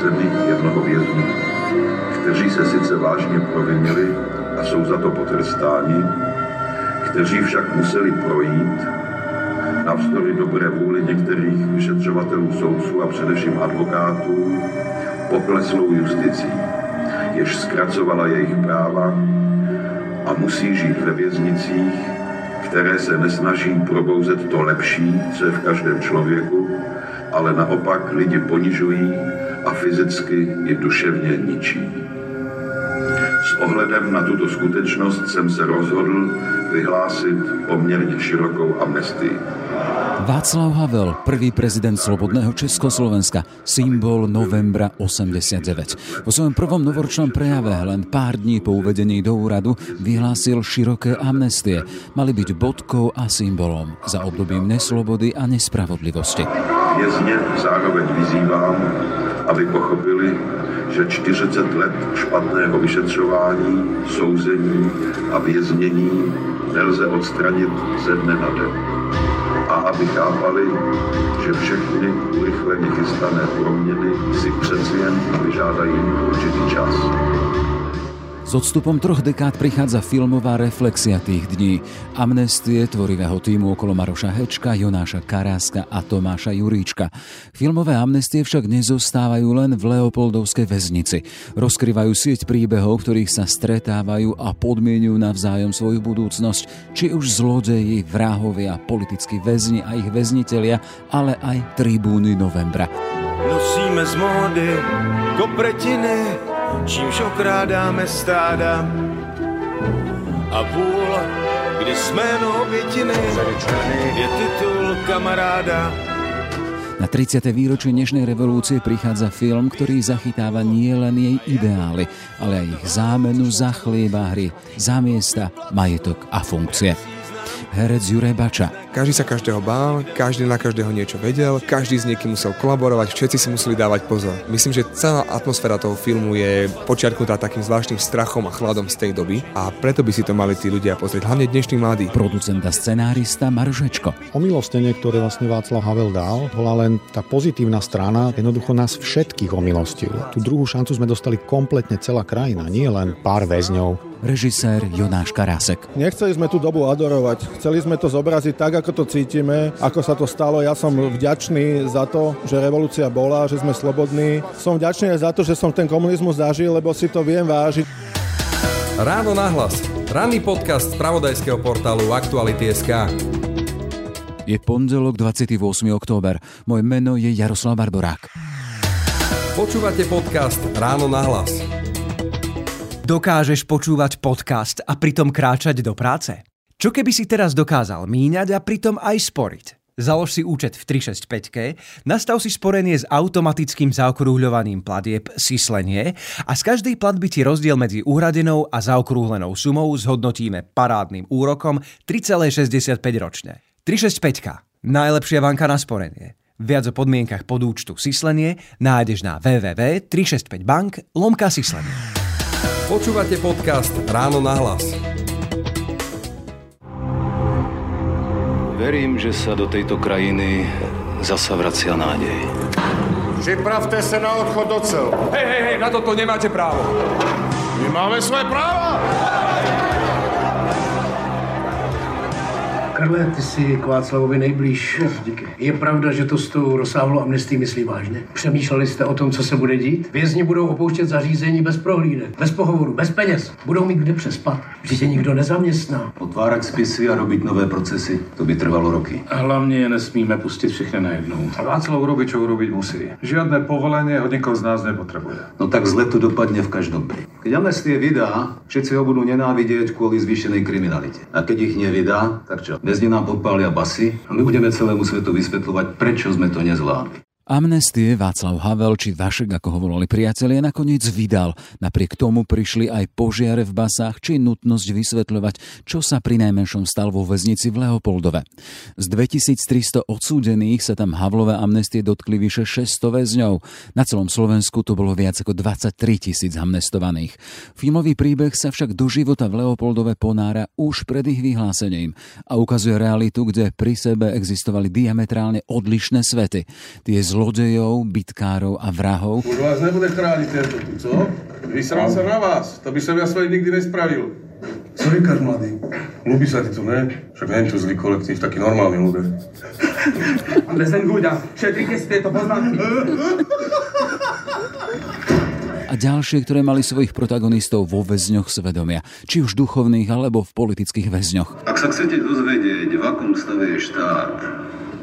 zemi jednoho vězně, kteří se sice vážně provinili a jsou za to potrestáni, kteří však museli projít navzdory dobré vůli některých vyšetřovatelů, soudců a především advokátů poklesnou justicí, jež zkracovala jejich práva a musí žít ve věznicích, které se nesnaží probouzet to lepší, co je v každém člověku, ale naopak lidi ponižují a fyzicky i duševně ničí. S ohledem na tuto skutečnost jsem se rozhodl vyhlásit poměrně širokou amnestii. Václav Havel, prvý prezident Slobodného Československa, symbol novembra 89. Vo svojom prvom novoročnom prejave len pár dní po uvedení do úradu vyhlásil široké amnestie. Mali byť bodkou a symbolom za obdobím neslobody a nespravodlivosti. Vězně zároveň vyzývám, aby pochopili, že 40 let špatného vyšetřování, souzení a věznění nelze odstranit ze dne na den. A aby chápali, že všechny urychleně chystané proměny si přeci jen vyžádají určitý čas. S odstupom troch dekád prichádza filmová reflexia tých dní. Amnestie tvorivého týmu okolo Maroša Hečka, Jonáša Karáska a Tomáša Juríčka. Filmové amnestie však nezostávajú len v Leopoldovskej väznici. Rozkrývajú sieť príbehov, ktorých sa stretávajú a podmienujú navzájom svoju budúcnosť. Či už zlodeji, vrahovia, politickí väzni a ich väznitelia, ale aj tribúny novembra. Nosíme z módy kopretiny, čímž okrádáme stáda a vůl, kdy jsme obětiny, je titul kamaráda. Na 30. výročie dnešnej revolúcie prichádza film, ktorý zachytáva nie len jej ideály, ale aj ich zámenu za chlieba hry, za miesta, majetok a funkcie herec Juraj Bača. Každý sa každého bál, každý na každého niečo vedel, každý s niekým musel kolaborovať, všetci si museli dávať pozor. Myslím, že celá atmosféra toho filmu je počiarknutá takým zvláštnym strachom a chladom z tej doby a preto by si to mali tí ľudia pozrieť, hlavne dnešní mladí. Producent a scenárista Marošečko. Omilostenie, ktoré vlastne Václav Havel dal, bola len tá pozitívna strana, jednoducho nás všetkých omilostil. Tú druhú šancu sme dostali kompletne celá krajina, nie len pár väzňov, režisér Jonáš Karásek. Nechceli sme tú dobu adorovať, chceli sme to zobraziť tak, ako to cítime, ako sa to stalo. Ja som vďačný za to, že revolúcia bola, že sme slobodní. Som vďačný aj za to, že som ten komunizmus zažil, lebo si to viem vážiť. Ráno nahlas. Ranný podcast z pravodajského portálu Aktuality.sk. Je pondelok 28. október. Moje meno je Jaroslav Barborák. Počúvate podcast Ráno nahlas. Dokážeš počúvať podcast a pritom kráčať do práce? Čo keby si teraz dokázal míňať a pritom aj sporiť? Založ si účet v 365, nastav si sporenie s automatickým zaokrúhľovaním platieb Sislenie a z každej platby ti rozdiel medzi uhradenou a zaokrúhlenou sumou zhodnotíme parádnym úrokom 3,65 ročne. 365. Najlepšia banka na sporenie. Viac o podmienkach podúčtu Sislenie nájdeš na www.365bank lomka Sislenie. Počúvate podcast Ráno na hlas. Verím, že sa do tejto krajiny zasa vracia nádej. Připravte se na odchod do cel. Hej, hej, hej, na toto nemáte právo. My máme svoje práva. Karle, ty jsi k Václavovi nejblíž. Díky. Je pravda, že to s tou rozsáhlou amnestí myslí vážně? Přemýšleli jste o tom, co se bude dít? Vězni budou opouštět zařízení bez prohlídek, bez pohovoru, bez peněz. Budou mít kde přespat. Vždyť se nikdo nezaměstná. Otvárat spisy a robiť nové procesy, to by trvalo roky. A hlavně je nesmíme pustit všechny najednou. A Václav robí, čo urobiť musí. Žiadne povolenie od nikoho z nás nepotrebuje. No tak zle to dopadne v každom. Keď amnestie vydá, všetci ho budú nenávidieť kvôli zvýšenej kriminalite. A keď ich nevydá, tak čo? Väzni nám podpália basy a my budeme celému svetu vysvetľovať, prečo sme to nezvládli. Amnestie Václav Havel či Vašek, ako ho volali priatelia, nakoniec vydal. Napriek tomu prišli aj požiare v basách či nutnosť vysvetľovať, čo sa pri najmenšom stal vo väznici v Leopoldove. Z 2300 odsúdených sa tam Havlové amnestie dotkli vyše 600 väzňov. Na celom Slovensku to bolo viac ako 23 tisíc amnestovaných. Filmový príbeh sa však do života v Leopoldove ponára už pred ich vyhlásením a ukazuje realitu, kde pri sebe existovali diametrálne odlišné svety. Tie zlo zlodejov, bitkárov a vrahov. Už vás nebude chrániť tento tu, co? Vysral sa na vás. To by som ja svoje nikdy nespravil. Co říkáš, mladý? Ľubí sa ti tu, ne? Však nie je to zlý kolektív, taký normálny ľudia. Andresen Guda, šetrite si tieto poznámky. a ďalšie, ktoré mali svojich protagonistov vo väzňoch svedomia, či už duchovných alebo v politických väzňoch. Ak sa chcete dozvedieť, v akom stave je štát,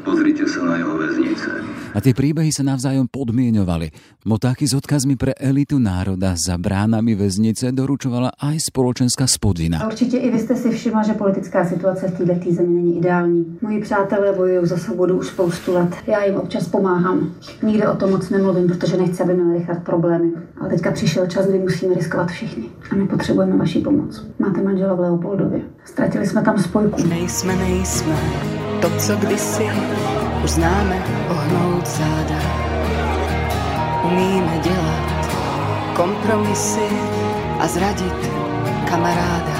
pozrite sa na jeho väznice. A tie príbehy sa navzájom podmienovali. Motáky s odkazmi pre elitu národa za bránami väznice doručovala aj spoločenská spodina. A určitě i vy jste si všimla, že politická situace v této zemi není ideální. Moji přátelé bojují za svobodu už spoustu let. Já jim občas pomáhám. Nikde o tom moc nemluvím, protože nechci, aby měl Richard problémy. Ale teďka přišel čas, kdy musíme riskovat všichni. A my potřebujeme vaši pomoc. Máte manžela v Leopoldově. Ztratili jsme tam spojku. Nejsme, nejsme to, co kdysi už známe ohnout záda. Umíme dělat kompromisy a zradit kamaráda.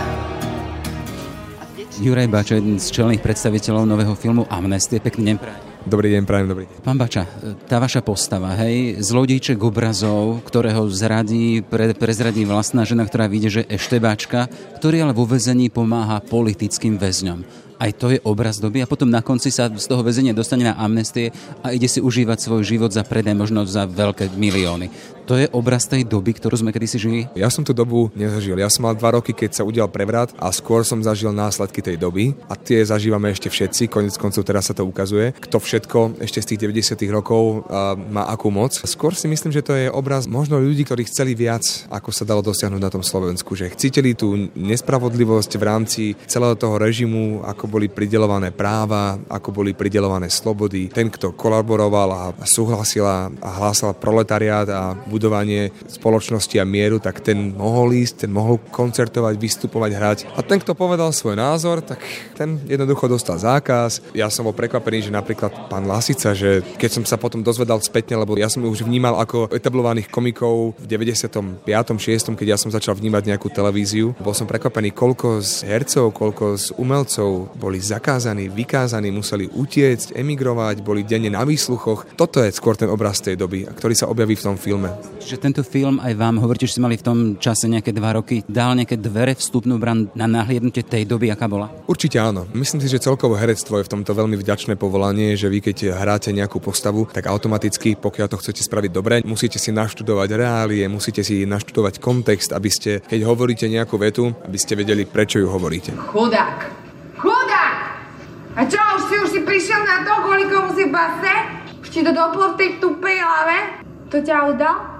Juraj Bača, jeden z čelných predstaviteľov nového filmu Amnestie. Pekný deň. Dobrý deň, prajem, dobrý deň. Pán Bača, tá vaša postava, hej, zlodíček obrazov, ktorého zradí, pre, prezradí vlastná žena, ktorá vidie, že eštebáčka, ktorý ale vo vezení pomáha politickým väzňom aj to je obraz doby a potom na konci sa z toho väzenia dostane na amnestie a ide si užívať svoj život za predaj možno za veľké milióny. To je obraz tej doby, ktorú sme kedysi žili? Ja som tú dobu nezažil. Ja som mal dva roky, keď sa udial prevrat a skôr som zažil následky tej doby a tie zažívame ešte všetci. Konec koncov teraz sa to ukazuje. Kto všetko ešte z tých 90. rokov má akú moc. Skôr si myslím, že to je obraz možno ľudí, ktorí chceli viac, ako sa dalo dosiahnuť na tom Slovensku. Že chceli tú nespravodlivosť v rámci celého toho režimu, ako boli pridelované práva, ako boli pridelované slobody. Ten, kto kolaboroval a súhlasil a hlásal proletariát a budovanie spoločnosti a mieru, tak ten mohol ísť, ten mohol koncertovať, vystupovať, hrať. A ten, kto povedal svoj názor, tak ten jednoducho dostal zákaz. Ja som bol prekvapený, že napríklad pán Lasica, že keď som sa potom dozvedal spätne, lebo ja som už vnímal ako etablovaných komikov v 95. 6. keď ja som začal vnímať nejakú televíziu, bol som prekvapený, koľko z hercov, koľko z umelcov boli zakázaní, vykázaní, museli utiecť, emigrovať, boli denne na výsluchoch. Toto je skôr ten obraz tej doby, ktorý sa objaví v tom filme. Čiže tento film aj vám, hovoríte, že ste mali v tom čase nejaké dva roky, dal nejaké dvere vstupnú bran na nahliadnutie tej doby, aká bola? Určite áno. Myslím si, že celkovo herectvo je v tomto veľmi vďačné povolanie, že vy keď hráte nejakú postavu, tak automaticky, pokiaľ to chcete spraviť dobre, musíte si naštudovať reálie, musíte si naštudovať kontext, aby ste, keď hovoríte nejakú vetu, aby ste vedeli, prečo ju hovoríte. Chudák! Chudák! A čo, už si, už si prišiel na to, kvôli komu si base? Už ti to doplo v tej tupej hlave? To ťa udal?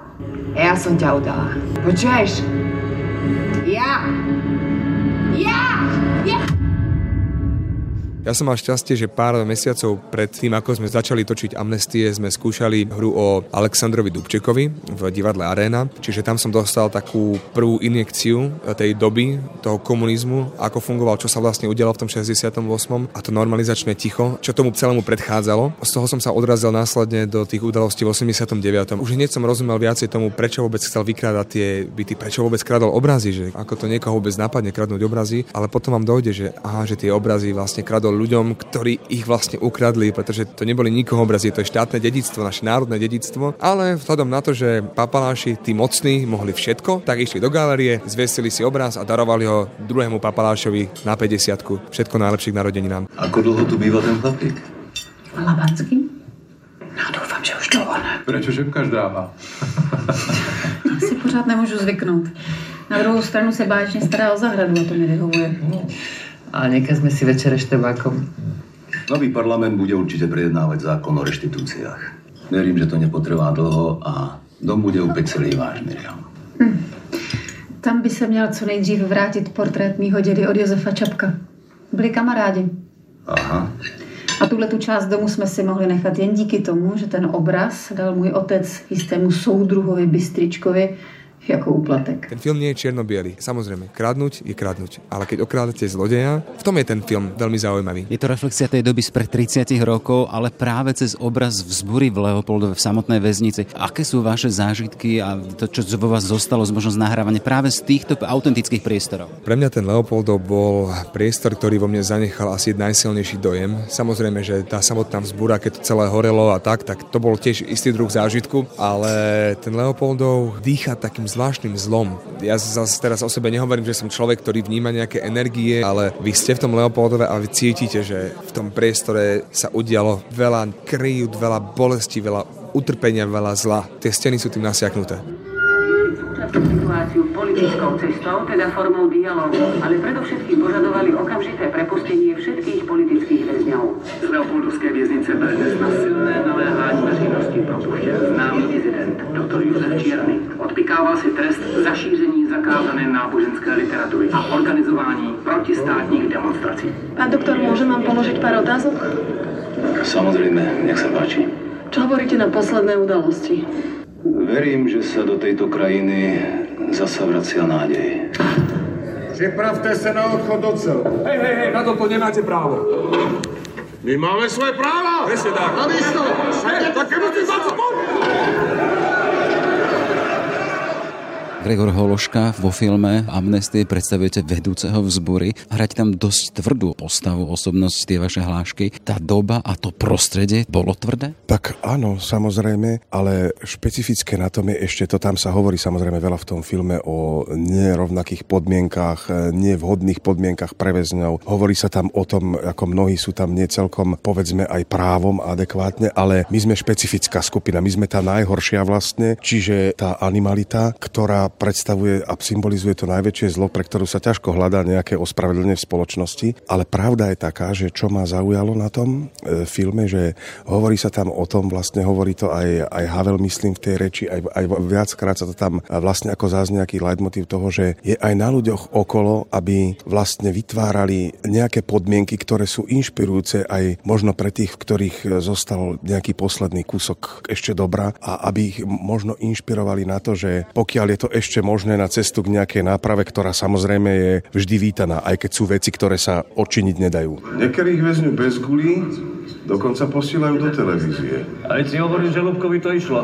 Ja som ťa udala. Počuješ? Ja! Ja som mal šťastie, že pár mesiacov pred tým, ako sme začali točiť Amnestie, sme skúšali hru o Aleksandrovi Dubčekovi v divadle Arena, čiže tam som dostal takú prvú injekciu tej doby, toho komunizmu, ako fungoval, čo sa vlastne udialo v tom 68. a to normalizačné ticho, čo tomu celému predchádzalo. Z toho som sa odrazil následne do tých udalostí v 89. Už hneď som rozumel viacej tomu, prečo vôbec chcel vykrádať tie byty, prečo vôbec kradol obrazy, že ako to niekoho vôbec napadne kradnúť obrazy, ale potom vám dojde, že aha, že tie obrazy vlastne kradol ľuďom, ktorí ich vlastne ukradli, pretože to neboli nikoho obrazy, to je štátne dedictvo, naše národné dedictvo, ale vzhľadom na to, že papaláši, tí mocní, mohli všetko, tak išli do galérie, zvesili si obraz a darovali ho druhému papalášovi na 50 Všetko najlepších narodeninám. Ako dlho tu býva ten chlapík? Labanský? No doufám, že už dlouho ne. Prečo žebkaš dáva? si pořád nemůžu zvyknout. Na druhou stranu se báječně stará o zahradu a to mi vyhovuje. No a nekazme si večer eštebákom. Nový parlament bude určite prejednávať zákon o reštitúciách. Verím, že to nepotrvá dlho a dom bude opäť celý váš, Miriam. Hm. Tam by se měl co nejdřív vrátit portrét mýho dědy od Josefa Čapka. Byli kamarádi. Aha. A tuhle tu část domu jsme si mohli nechat jen díky tomu, že ten obraz dal můj otec jistému soudruhovi Bystričkovi ako úplatek. Ten film nie je čierno Samozrejme, kradnúť je kradnúť, ale keď okrádate zlodeja, v tom je ten film veľmi zaujímavý. Je to reflexia tej doby spred 30 rokov, ale práve cez obraz vzbury v Leopoldove v samotnej väznici. Aké sú vaše zážitky a to, čo vo vás zostalo z možnosť nahrávania práve z týchto autentických priestorov? Pre mňa ten Leopoldov bol priestor, ktorý vo mne zanechal asi najsilnejší dojem. Samozrejme, že tá samotná vzbúra, keď to celé horelo a tak, tak to bol tiež istý druh zážitku, ale ten Leopoldov dýcha takým zvláštnym zlom. Ja zase teraz o sebe nehovorím, že som človek, ktorý vníma nejaké energie, ale vy ste v tom Leopoldove a vy cítite, že v tom priestore sa udialo veľa kryjút, veľa bolesti, veľa utrpenia, veľa zla. Tie steny sú tým nasiaknuté politickou cestou, teda formou dialogu, ale predovšetkým požadovali okamžité prepustenie všetkých politických väzňov. Z Leopoldovské věznice byl dnes na silné naléhání veřejnosti propuštěn známý dizident, doktor Josef Čierny. Odpikával si trest za šíření zakázané náboženské literatury a organizování protistátních demonstrací. Pán doktor, môžem vám položiť pár otázok? Samozrejme, nech sa páči. Čo hovoríte na posledné udalosti? Verím, že sa do tejto krajiny zasa vracia nádej. Připravte se na odchod do cel. Hej, hej, hej, na toto nemáte právo. My máme svoje práva. Presne tak. Na místo. Tak keď musíte Gregor Hološka vo filme Amnestie predstavujete vedúceho vzbury. Hrať tam dosť tvrdú postavu, osobnosť, tie vaše hlášky. Tá doba a to prostredie bolo tvrdé? Tak áno, samozrejme, ale špecifické na tom je ešte, to tam sa hovorí samozrejme veľa v tom filme o nerovnakých podmienkách, nevhodných podmienkach pre väzňov. Hovorí sa tam o tom, ako mnohí sú tam necelkom, povedzme, aj právom adekvátne, ale my sme špecifická skupina, my sme tá najhoršia vlastne, čiže tá animalita, ktorá predstavuje a symbolizuje to najväčšie zlo, pre ktorú sa ťažko hľadá nejaké ospravedlenie v spoločnosti. Ale pravda je taká, že čo ma zaujalo na tom e, filme, že hovorí sa tam o tom, vlastne hovorí to aj, aj Havel, myslím, v tej reči, aj, aj viackrát sa to tam vlastne ako zázne nejaký leitmotiv toho, že je aj na ľuďoch okolo, aby vlastne vytvárali nejaké podmienky, ktoré sú inšpirujúce aj možno pre tých, v ktorých zostal nejaký posledný kúsok ešte dobrá a aby ich možno inšpirovali na to, že pokiaľ je to ešte možné na cestu k nejakej náprave, ktorá samozrejme je vždy vítaná, aj keď sú veci, ktoré sa odčiniť nedajú. Niektorých väzňu bez gulí dokonca posílajú do televízie. Aj si hovorím, že Lubkovi to išlo.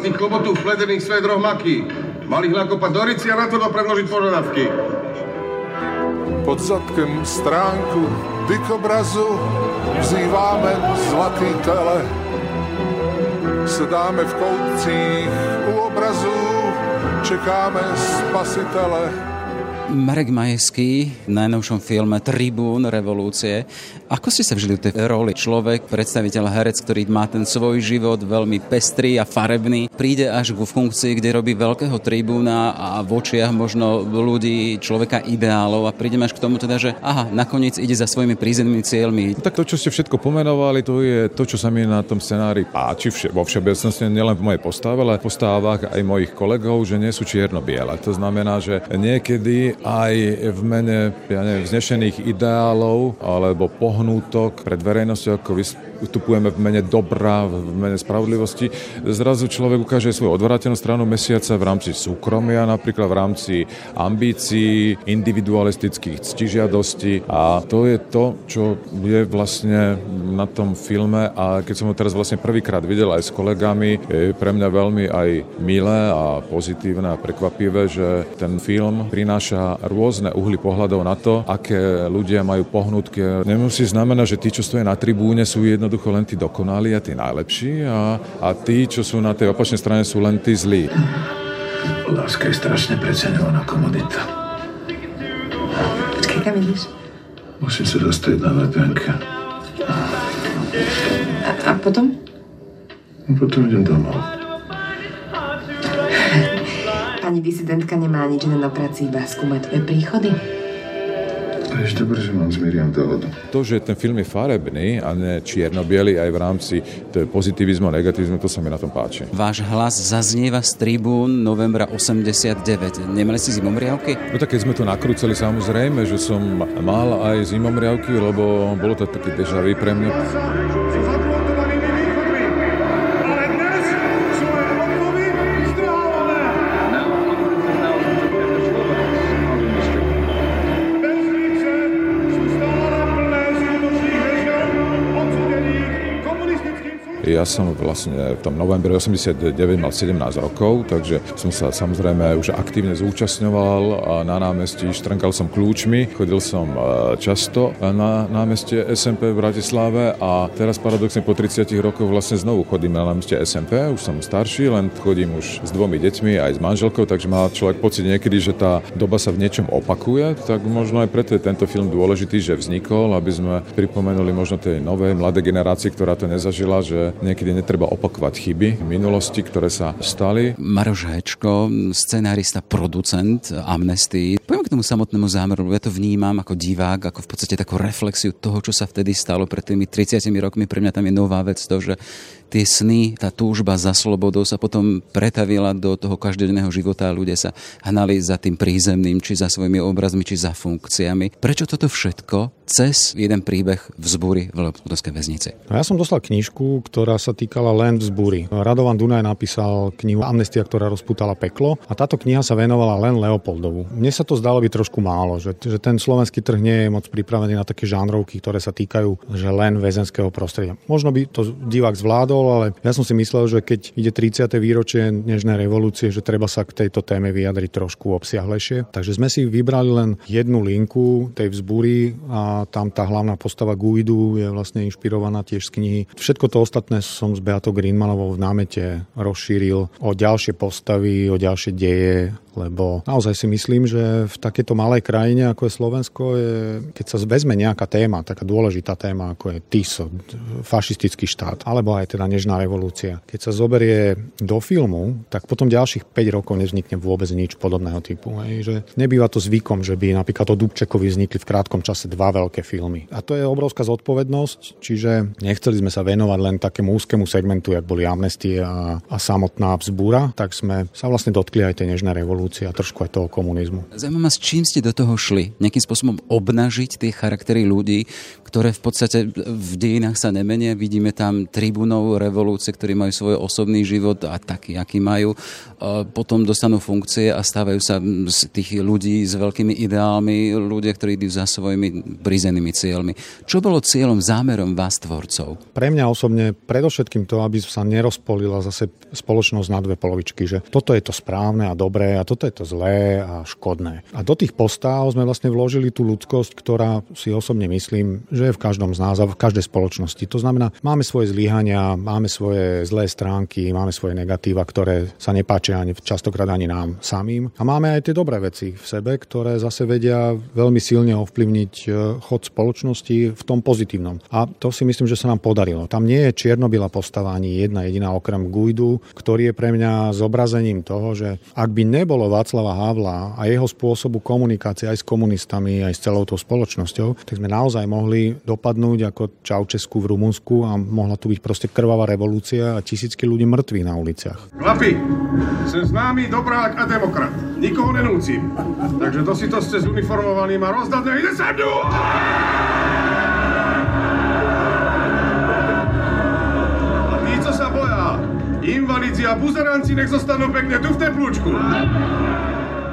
Tých klobotu vpletených svet rohmaky. Mali ich nakopať do rici a na to predložiť požadavky. Pod zadkem stránku dykobrazu vzýváme zlatý tele. Sedáme v koutcích u obrazu čekáme spasitele. Marek Majeský v najnovšom filme Tribún revolúcie. Ako ste sa vžili v tej roli? Človek, predstaviteľ, herec, ktorý má ten svoj život veľmi pestrý a farebný, príde až ku funkcii, kde robí veľkého tribúna a v očiach možno ľudí, človeka ideálov a prídem až k tomu teda, že aha, nakoniec ide za svojimi prízemnými cieľmi. Tak to, čo ste všetko pomenovali, to je to, čo sa mi na tom scenári páči vše, vo všeobecnosti, nielen v mojej postave, ale v postavách aj mojich kolegov, že nie sú čierno-biele. To znamená, že niekedy aj v mene ja neviem, vznešených ideálov alebo pohnútok pred verejnosťou, ako vystupujeme v mene dobra, v mene spravodlivosti, zrazu človek ukáže svoju odvrátenú stranu mesiaca v rámci súkromia, napríklad v rámci ambícií, individualistických ctižiadostí a to je to, čo je vlastne na tom filme. A keď som ho teraz vlastne prvýkrát videl aj s kolegami, je pre mňa veľmi aj milé a pozitívne a prekvapivé, že ten film prináša rôzne uhly pohľadov na to, aké ľudia majú pohnutky. Nemusí znamenať, že tí, čo stojí na tribúne, sú jednoducho len tí dokonalí a tí najlepší a, a tí, čo sú na tej opačnej strane, sú len tí zlí. Láska je strašne preceňovaná komodita. Počkej, kam ideš? Musím sa dostať na letenka. A, a potom? A potom idem domov. Pani disidentka nemá nič iné na práci, iba skúmať tvoje príchody. Vieš, dobre, že mám s Miriam dohodu. To, že ten film je farebný a ne čierno aj v rámci pozitivizmu a negativizmu, to sa mi na tom páči. Váš hlas zaznieva z tribún novembra 89. Nemali ste zimomriavky? No tak keď sme to nakrúcali, samozrejme, že som mal aj zimomriavky, lebo bolo to také deja pre mňa. Ja som vlastne v tom novembri 89 mal 17 rokov, takže som sa samozrejme už aktívne zúčastňoval na námestí štrnkal som kľúčmi, chodil som e, často na námestie SMP v Bratislave a teraz paradoxne po 30 rokoch vlastne znovu chodím na námestie SMP, už som starší, len chodím už s dvomi deťmi aj s manželkou, takže má človek pocit niekedy, že tá doba sa v niečom opakuje, tak možno aj preto je tento film dôležitý, že vznikol, aby sme pripomenuli možno tej novej mladej generácii, ktorá to nezažila, že niekedy netreba opakovať chyby minulosti, ktoré sa stali. Maroš Hečko, scenárista, producent Amnesty. Poviem tomu samotnému zámeru, ja to vnímam ako divák, ako v podstate takú reflexiu toho, čo sa vtedy stalo pred tými 30 rokmi. Pre mňa tam je nová vec to, že tie sny, tá túžba za slobodou sa potom pretavila do toho každodenného života a ľudia sa hnali za tým prízemným, či za svojimi obrazmi, či za funkciami. Prečo toto všetko cez jeden príbeh vzbúry v Leopoldovskej väznici? Ja som dostal knižku, ktorá sa týkala len vzbúry. Radovan Dunaj napísal knihu Amnestia, ktorá rozputala peklo a táto kniha sa venovala len Leopoldovu. Mne sa to zdalo byť trošku málo, že, že ten slovenský trh nie je moc pripravený na také žánrovky, ktoré sa týkajú že len väzenského prostredia. Možno by to divák zvládol, ale ja som si myslel, že keď ide 30. výročie Nežnej revolúcie, že treba sa k tejto téme vyjadriť trošku obsiahlejšie. Takže sme si vybrali len jednu linku tej vzbúry a tam tá hlavná postava Guidu je vlastne inšpirovaná tiež z knihy. Všetko to ostatné som s Beatou Greenmanovou v námete rozšíril o ďalšie postavy, o ďalšie deje, lebo naozaj si myslím, že v takéto malej krajine, ako je Slovensko, je, keď sa vezme nejaká téma, taká dôležitá téma, ako je TISO, fašistický štát, alebo aj teda Nežná revolúcia, keď sa zoberie do filmu, tak potom ďalších 5 rokov nevznikne vôbec nič podobného typu. Hej, že nebýva to zvykom, že by napríklad o Dubčekovi vznikli v krátkom čase dva veľké filmy. A to je obrovská zodpovednosť, čiže nechceli sme sa venovať len takému úzkému segmentu, jak boli amnestie a, a samotná vzbúra, tak sme sa vlastne dotkli aj tej Nežnej revolúcie a trošku aj toho komunizmu. Zaujímavé, čím ste do toho šli? Nejakým spôsobom obnažiť tie charaktery ľudí, ktoré v podstate v dejinách sa nemenia. Vidíme tam tribunov revolúcie, ktorí majú svoj osobný život a taký, aký majú. Potom dostanú funkcie a stávajú sa z tých ľudí s veľkými ideálmi, ľudia, ktorí idú za svojimi prízenými cieľmi. Čo bolo cieľom, zámerom vás, tvorcov? Pre mňa osobne predovšetkým to, aby sa nerozpolila zase spoločnosť na dve polovičky, že toto je to správne a dobré a toto je to zlé a škodné. Do tých postáv sme vlastne vložili tú ľudskosť, ktorá si osobne myslím, že je v každom z nás a v každej spoločnosti. To znamená, máme svoje zlyhania, máme svoje zlé stránky, máme svoje negatíva, ktoré sa nepáčia ani častokrát ani nám samým. A máme aj tie dobré veci v sebe, ktoré zase vedia veľmi silne ovplyvniť e, chod spoločnosti v tom pozitívnom. A to si myslím, že sa nám podarilo. Tam nie je čierno postava ani jedna jediná okrem Guidu, ktorý je pre mňa zobrazením toho, že ak by nebol okolo Václava Havla a jeho spôsobu komunikácie aj s komunistami, aj s celou tou spoločnosťou, tak sme naozaj mohli dopadnúť ako Čaučesku v Rumunsku a mohla tu byť proste krvavá revolúcia a tisícky ľudí mŕtvi na uliciach. Chlapi, som známy dobrák a demokrat. Nikoho nenúcim. Takže to si to ste s uniformovaným a rozdať nejde sa mňu! Invalidzi a buzeranci nech zostanú pekne tu v teplúčku.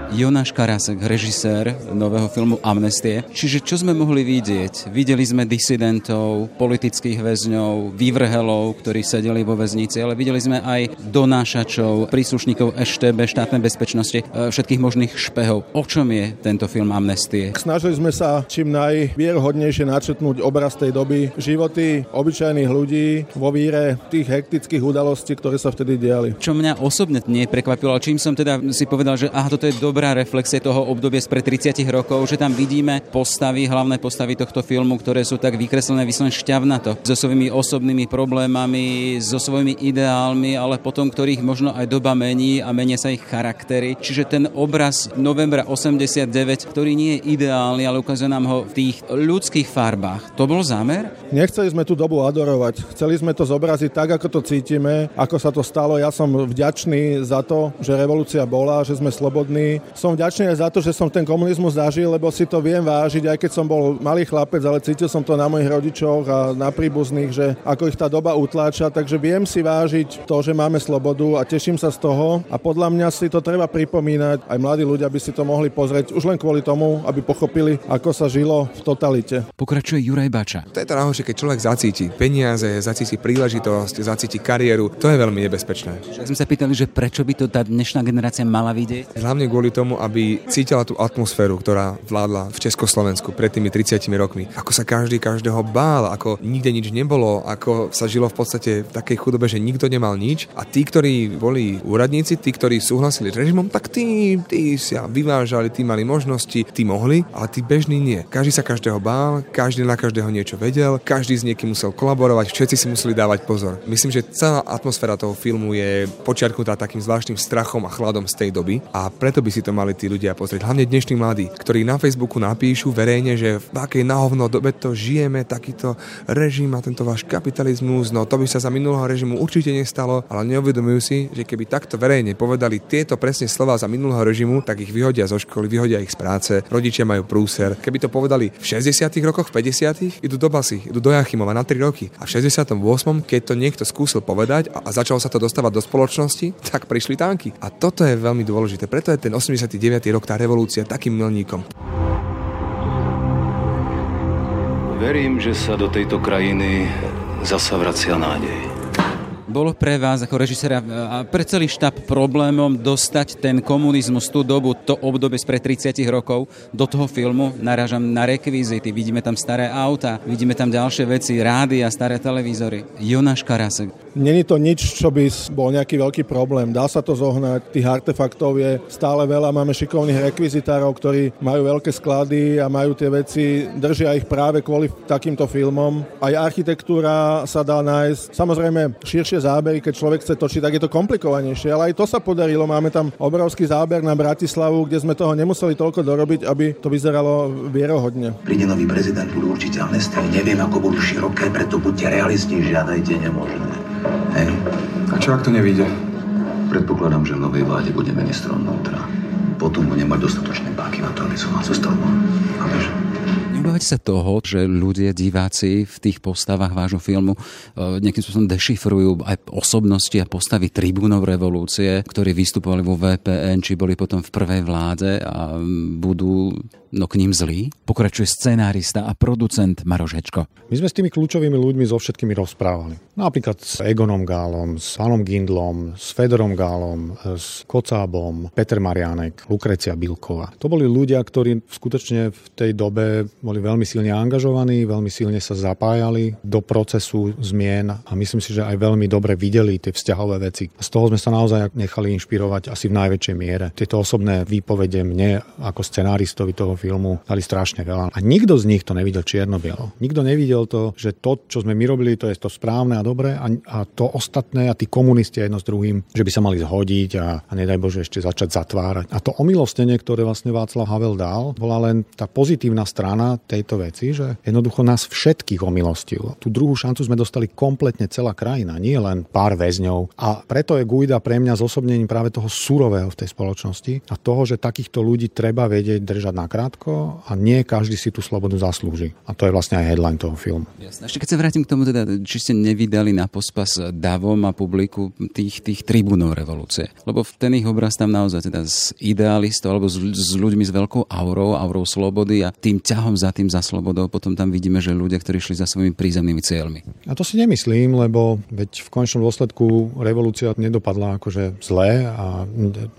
Jonáš Karasek, režisér nového filmu Amnestie. Čiže čo sme mohli vidieť? Videli sme disidentov, politických väzňov, vývrhelov, ktorí sedeli vo väznici, ale videli sme aj donášačov, príslušníkov EŠTB, štátnej bezpečnosti, e, všetkých možných špehov. O čom je tento film Amnestie? Snažili sme sa čím najvierohodnejšie načetnúť obraz tej doby, životy obyčajných ľudí vo víre tých hektických udalostí, ktoré sa vtedy diali. Čo mňa osobne nie prekvapilo, čím som teda si povedal, že aha, toto je dobrá dobrá reflexie toho obdobia spred 30 rokov, že tam vidíme postavy, hlavné postavy tohto filmu, ktoré sú tak vykreslené vyslovene šťavnato, so svojimi osobnými problémami, so svojimi ideálmi, ale potom ktorých možno aj doba mení a menia sa ich charaktery. Čiže ten obraz novembra 89, ktorý nie je ideálny, ale ukazuje nám ho v tých ľudských farbách. To bol zámer? Nechceli sme tú dobu adorovať. Chceli sme to zobraziť tak, ako to cítime, ako sa to stalo. Ja som vďačný za to, že revolúcia bola, že sme slobodní, som vďačný aj za to, že som ten komunizmus zažil, lebo si to viem vážiť, aj keď som bol malý chlapec, ale cítil som to na mojich rodičoch a na príbuzných, že ako ich tá doba utláča, takže viem si vážiť to, že máme slobodu a teším sa z toho a podľa mňa si to treba pripomínať. Aj mladí ľudia by si to mohli pozrieť už len kvôli tomu, aby pochopili, ako sa žilo v totalite. Pokračuje Juraj Bača. To je to najhoršie, keď človek zacíti peniaze, zacíti príležitosť, zacíti kariéru. To je veľmi nebezpečné. Však sme sa pýtali, že prečo by to tá dnešná generácia mala vidieť? Hlavne kvôli tomu, aby cítila tú atmosféru, ktorá vládla v Československu pred tými 30 rokmi. Ako sa každý každého bál, ako nikde nič nebolo, ako sa žilo v podstate v takej chudobe, že nikto nemal nič. A tí, ktorí boli úradníci, tí, ktorí súhlasili s režimom, tak tí, tí sa vyvážali, tí mali možnosti, tí mohli, ale tí bežní nie. Každý sa každého bál, každý na každého niečo vedel, každý s niekým musel kolaborovať, všetci si museli dávať pozor. Myslím, že celá atmosféra toho filmu je počiarknutá takým zvláštnym strachom a chladom z tej doby a preto by si to mali tí ľudia pozrieť. Hlavne dnešní mladí, ktorí na Facebooku napíšu verejne, že v akej nahovno dobe to žijeme, takýto režim a tento váš kapitalizmus, no to by sa za minulého režimu určite nestalo, ale neuvedomujú si, že keby takto verejne povedali tieto presne slova za minulého režimu, tak ich vyhodia zo školy, vyhodia ich z práce, rodičia majú prúser. Keby to povedali v 60. rokoch, v 50. idú do basy, idú do Jachimova na 3 roky. A v 68. keď to niekto skúsil povedať a, a začalo sa to dostávať do spoločnosti, tak prišli tanky. A toto je veľmi dôležité. Preto je ten 89. rok, tá revolúcia takým milníkom. Verím, že sa do tejto krajiny zasa vracia nádej bolo pre vás ako režisera a pre celý štáb problémom dostať ten komunizmus, tú dobu, to obdobie spred 30 rokov do toho filmu? Narážam na rekvizity, vidíme tam staré auta, vidíme tam ďalšie veci, rády a staré televízory. Jonáš Karasek. Není to nič, čo by bol nejaký veľký problém. Dá sa to zohnať, tých artefaktov je stále veľa, máme šikovných rekvizitárov, ktorí majú veľké sklady a majú tie veci, držia ich práve kvôli takýmto filmom. Aj architektúra sa dá nájsť. Samozrejme, širšie väčšie zábery, keď človek chce točiť, tak je to komplikovanejšie. Ale aj to sa podarilo. Máme tam obrovský záber na Bratislavu, kde sme toho nemuseli toľko dorobiť, aby to vyzeralo vierohodne. Príde nový prezident, budú určite amnestie. Neviem, ako budú široké, preto buďte realisti, žiadajte nemožné. Hej. A čo ak to nevíde? Predpokladám, že v novej vláde bude ministrom vnútra. Potom bude mať dostatočné páky na to, aby som vás zostal von. Nebojte sa toho, že ľudia, diváci v tých postavách vášho filmu e, nejakým spôsobom dešifrujú aj osobnosti a postavy tribúnov revolúcie, ktorí vystupovali vo VPN, či boli potom v prvej vláde a budú no k ním zlý? Pokračuje scenárista a producent Maroš Hečko. My sme s tými kľúčovými ľuďmi so všetkými rozprávali. Napríklad s Egonom Gálom, s Anom Gindlom, s Fedorom Gálom, s Kocábom, Peter Marianek, Lukrecia Bilková. To boli ľudia, ktorí skutočne v tej dobe boli veľmi silne angažovaní, veľmi silne sa zapájali do procesu zmien a myslím si, že aj veľmi dobre videli tie vzťahové veci. Z toho sme sa naozaj nechali inšpirovať asi v najväčšej miere. Tieto osobné výpovede mne ako scenáristovi toho filmu dali strašne veľa. A nikto z nich to nevidel čierno-bielo. Nikto nevidel to, že to, čo sme my robili, to je to správne a dobré a, a to ostatné a tí komunisti jedno s druhým, že by sa mali zhodiť a, a nedaj Bože ešte začať zatvárať. A to omilostenie, ktoré vlastne Václav Havel dal, bola len tá pozitívna strana tejto veci, že jednoducho nás všetkých omilostil. Tú druhú šancu sme dostali kompletne celá krajina, nie len pár väzňov. A preto je Guida pre mňa zosobnením práve toho surového v tej spoločnosti a toho, že takýchto ľudí treba vedieť držať nakrátko a nie každý si tú slobodu zaslúži. A to je vlastne aj headline toho filmu. Jasne. Ešte keď sa vrátim k tomu, teda, či ste nevydali na pospas davom a publiku tých, tých tribúnov revolúcie. Lebo v ten ich obraz tam naozaj teda s idealistov alebo s, s ľuďmi s veľkou aurou, aurou slobody a tým ťahom za za tým, za slobodou, potom tam vidíme, že ľudia, ktorí šli za svojimi prízemnými cieľmi. A to si nemyslím, lebo veď v konečnom dôsledku revolúcia nedopadla akože zle a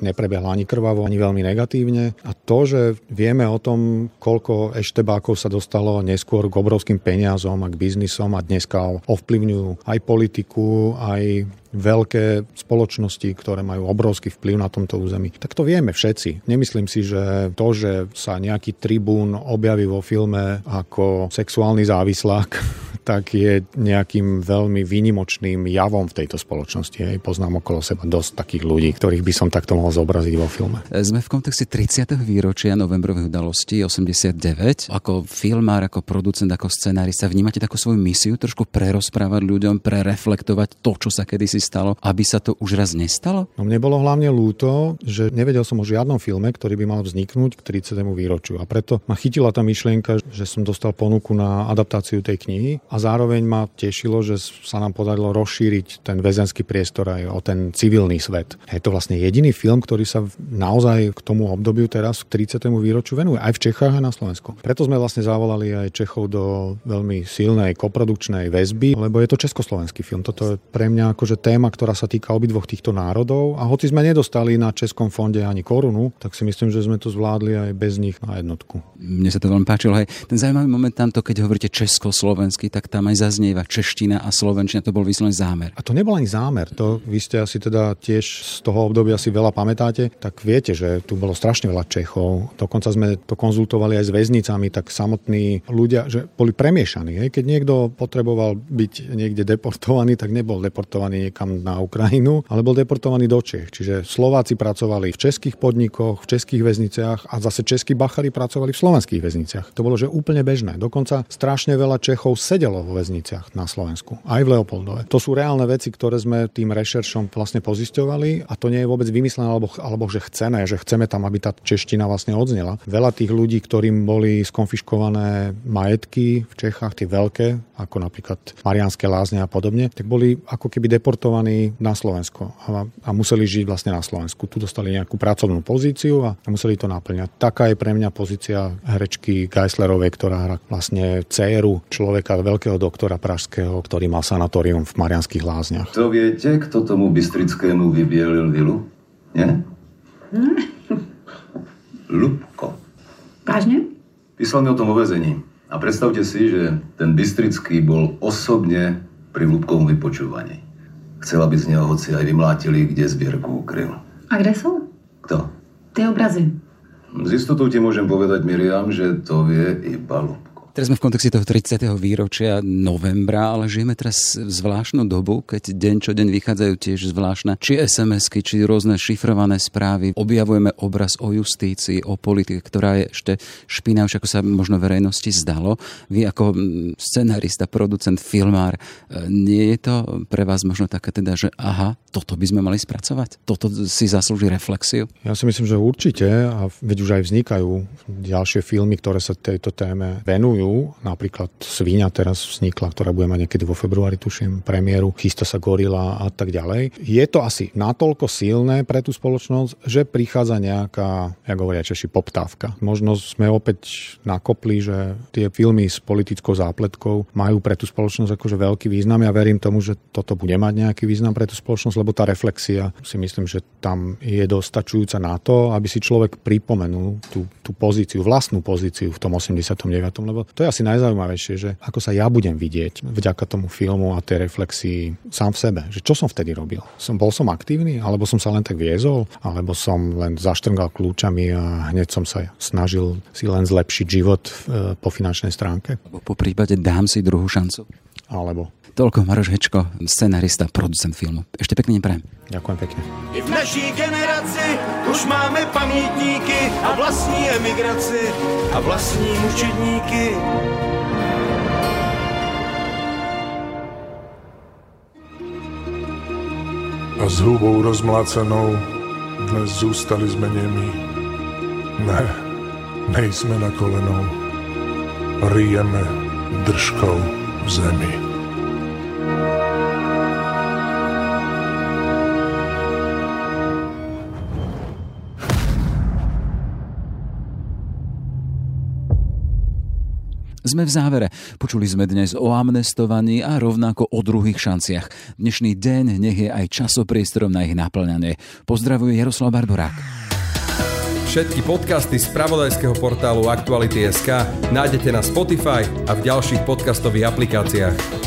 neprebehla ani krvavo, ani veľmi negatívne. A to, že vieme o tom, koľko eštebákov sa dostalo neskôr k obrovským peniazom a k biznisom a dneska ovplyvňujú aj politiku, aj veľké spoločnosti, ktoré majú obrovský vplyv na tomto území. Tak to vieme všetci. Nemyslím si, že to, že sa nejaký tribún objaví vo filme ako sexuálny závislák, tak je nejakým veľmi výnimočným javom v tejto spoločnosti. Hej. Poznám okolo seba dosť takých ľudí, ktorých by som takto mohol zobraziť vo filme. Sme v kontexte 30. výročia novembrových udalostí 89. Ako filmár, ako producent, ako scenárista vnímate takú svoju misiu trošku prerozprávať ľuďom, prereflektovať to, čo sa kedysi stalo, aby sa to už raz nestalo? No mne bolo hlavne ľúto, že nevedel som o žiadnom filme, ktorý by mal vzniknúť k 30. výročiu. A preto ma chytila tá myšlienka, že som dostal ponuku na adaptáciu tej knihy a zároveň ma tešilo, že sa nám podarilo rozšíriť ten väzenský priestor aj o ten civilný svet. Je to vlastne jediný film, ktorý sa naozaj k tomu obdobiu teraz k 30. výročiu venuje aj v Čechách a na Slovensku. Preto sme vlastne zavolali aj Čechov do veľmi silnej koprodukčnej väzby, lebo je to československý film. Toto je pre mňa akože téma, ktorá sa týka obidvoch týchto národov a hoci sme nedostali na Českom fonde ani korunu, tak si myslím, že sme to zvládli aj bez nich na jednotku. Mne sa to veľmi páčilo. Hej. Ten zaujímavý moment tamto, keď hovoríte československý, tak tam aj zaznieva čeština a slovenčina. To bol vyslovený zámer. A to nebol ani zámer. To vy ste asi teda tiež z toho obdobia si veľa pamätáte, tak viete, že tu bolo strašne veľa Čechov. Dokonca sme to konzultovali aj s väznicami, tak samotní ľudia, že boli premiešaní. Hej. Keď niekto potreboval byť niekde deportovaný, tak nebol deportovaný niekam na Ukrajinu, ale bol deportovaný do Čech. Čiže Slováci pracovali v českých podnikoch, v českých väzniciach a zase českí bachari pracovali v slovenských väzniciach. To bolo že úplne bežné. Dokonca strašne veľa Čechov sedelo vo väzniciach na Slovensku, aj v Leopoldove. To sú reálne veci, ktoré sme tým rešeršom vlastne pozisťovali a to nie je vôbec vymyslené alebo, alebo že chceme, že chceme tam, aby tá čeština vlastne odznela. Veľa tých ľudí, ktorým boli skonfiškované majetky v Čechách, tie veľké, ako napríklad Marianské lázne a podobne, tak boli ako keby deportovaní na Slovensko a, a museli žiť vlastne na Slovensku. Tu dostali nejakú pracovnú pozíciu a museli to naplňať. Taká je pre mňa pozícia herečky Geislerovej, ktorá hrá vlastne dceru človeka, veľkého doktora pražského, ktorý mal sanatórium v Marianských lázniach. To viete, kto tomu Bystrickému vybielil vilu? Nie? Hm? Lubko. Vážne? Písal mi o tom o. A predstavte si, že ten Bystrický bol osobne pri Lubkovom vypočúvaní. Chcela by z neho hoci aj vymlátili, kde zbierku ukryl. A kde sú? Kto? Tie obrazy. Z istotou ti môžem povedať, Miriam, že to vie iba Lubko. Teraz sme v kontexte toho 30. výročia novembra, ale žijeme teraz v zvláštnu dobu, keď deň čo deň vychádzajú tiež zvláštne či SMS-ky, či rôzne šifrované správy. Objavujeme obraz o justícii, o politike, ktorá je ešte špinavšia, ako sa možno verejnosti zdalo. Vy ako scenarista, producent, filmár, e, nie je to pre vás možno také teda, že aha, toto by sme mali spracovať? Toto si zaslúži reflexiu? Ja si myslím, že určite a veď už aj vznikajú ďalšie filmy, ktoré sa tejto téme venujú Napríklad Svíňa teraz vznikla, ktorá bude mať niekedy vo februári, tuším, premiéru. Chystá sa Gorila a tak ďalej. Je to asi natoľko silné pre tú spoločnosť, že prichádza nejaká, ako hovoria Češi, poptávka. Možno sme opäť nakopli, že tie filmy s politickou zápletkou majú pre tú spoločnosť akože veľký význam. Ja verím tomu, že toto bude mať nejaký význam pre tú spoločnosť, lebo tá reflexia si myslím, že tam je dostačujúca na to, aby si človek pripomenul tú, tú pozíciu, vlastnú pozíciu v tom 89. Lebo to je asi najzaujímavejšie, že ako sa ja budem vidieť vďaka tomu filmu a tej reflexii sám v sebe. Že čo som vtedy robil? Som, bol som aktívny? Alebo som sa len tak viezol? Alebo som len zaštrngal kľúčami a hneď som sa snažil si len zlepšiť život e, po finančnej stránke? Po prípade dám si druhú šancu. Alebo Toľko Maroš Hečko, scenarista, producent filmu. Ešte pekne neprajem. Ďakujem pekne. I v naší generaci už máme pamětníky a vlastní emigraci a vlastní mučedníky. A s hubou rozmlácenou dnes zůstali sme nemí. Ne, nejsme na kolenou. Rijeme držkou v zemi. Sme v závere. Počuli sme dnes o amnestovaní a rovnako o druhých šanciach. Dnešný deň nech je aj časopriestorom na ich naplňanie. Pozdravuje Jaroslav Barborák. Všetky podcasty z pravodajského portálu Aktuality.sk nájdete na Spotify a v ďalších podcastových aplikáciách.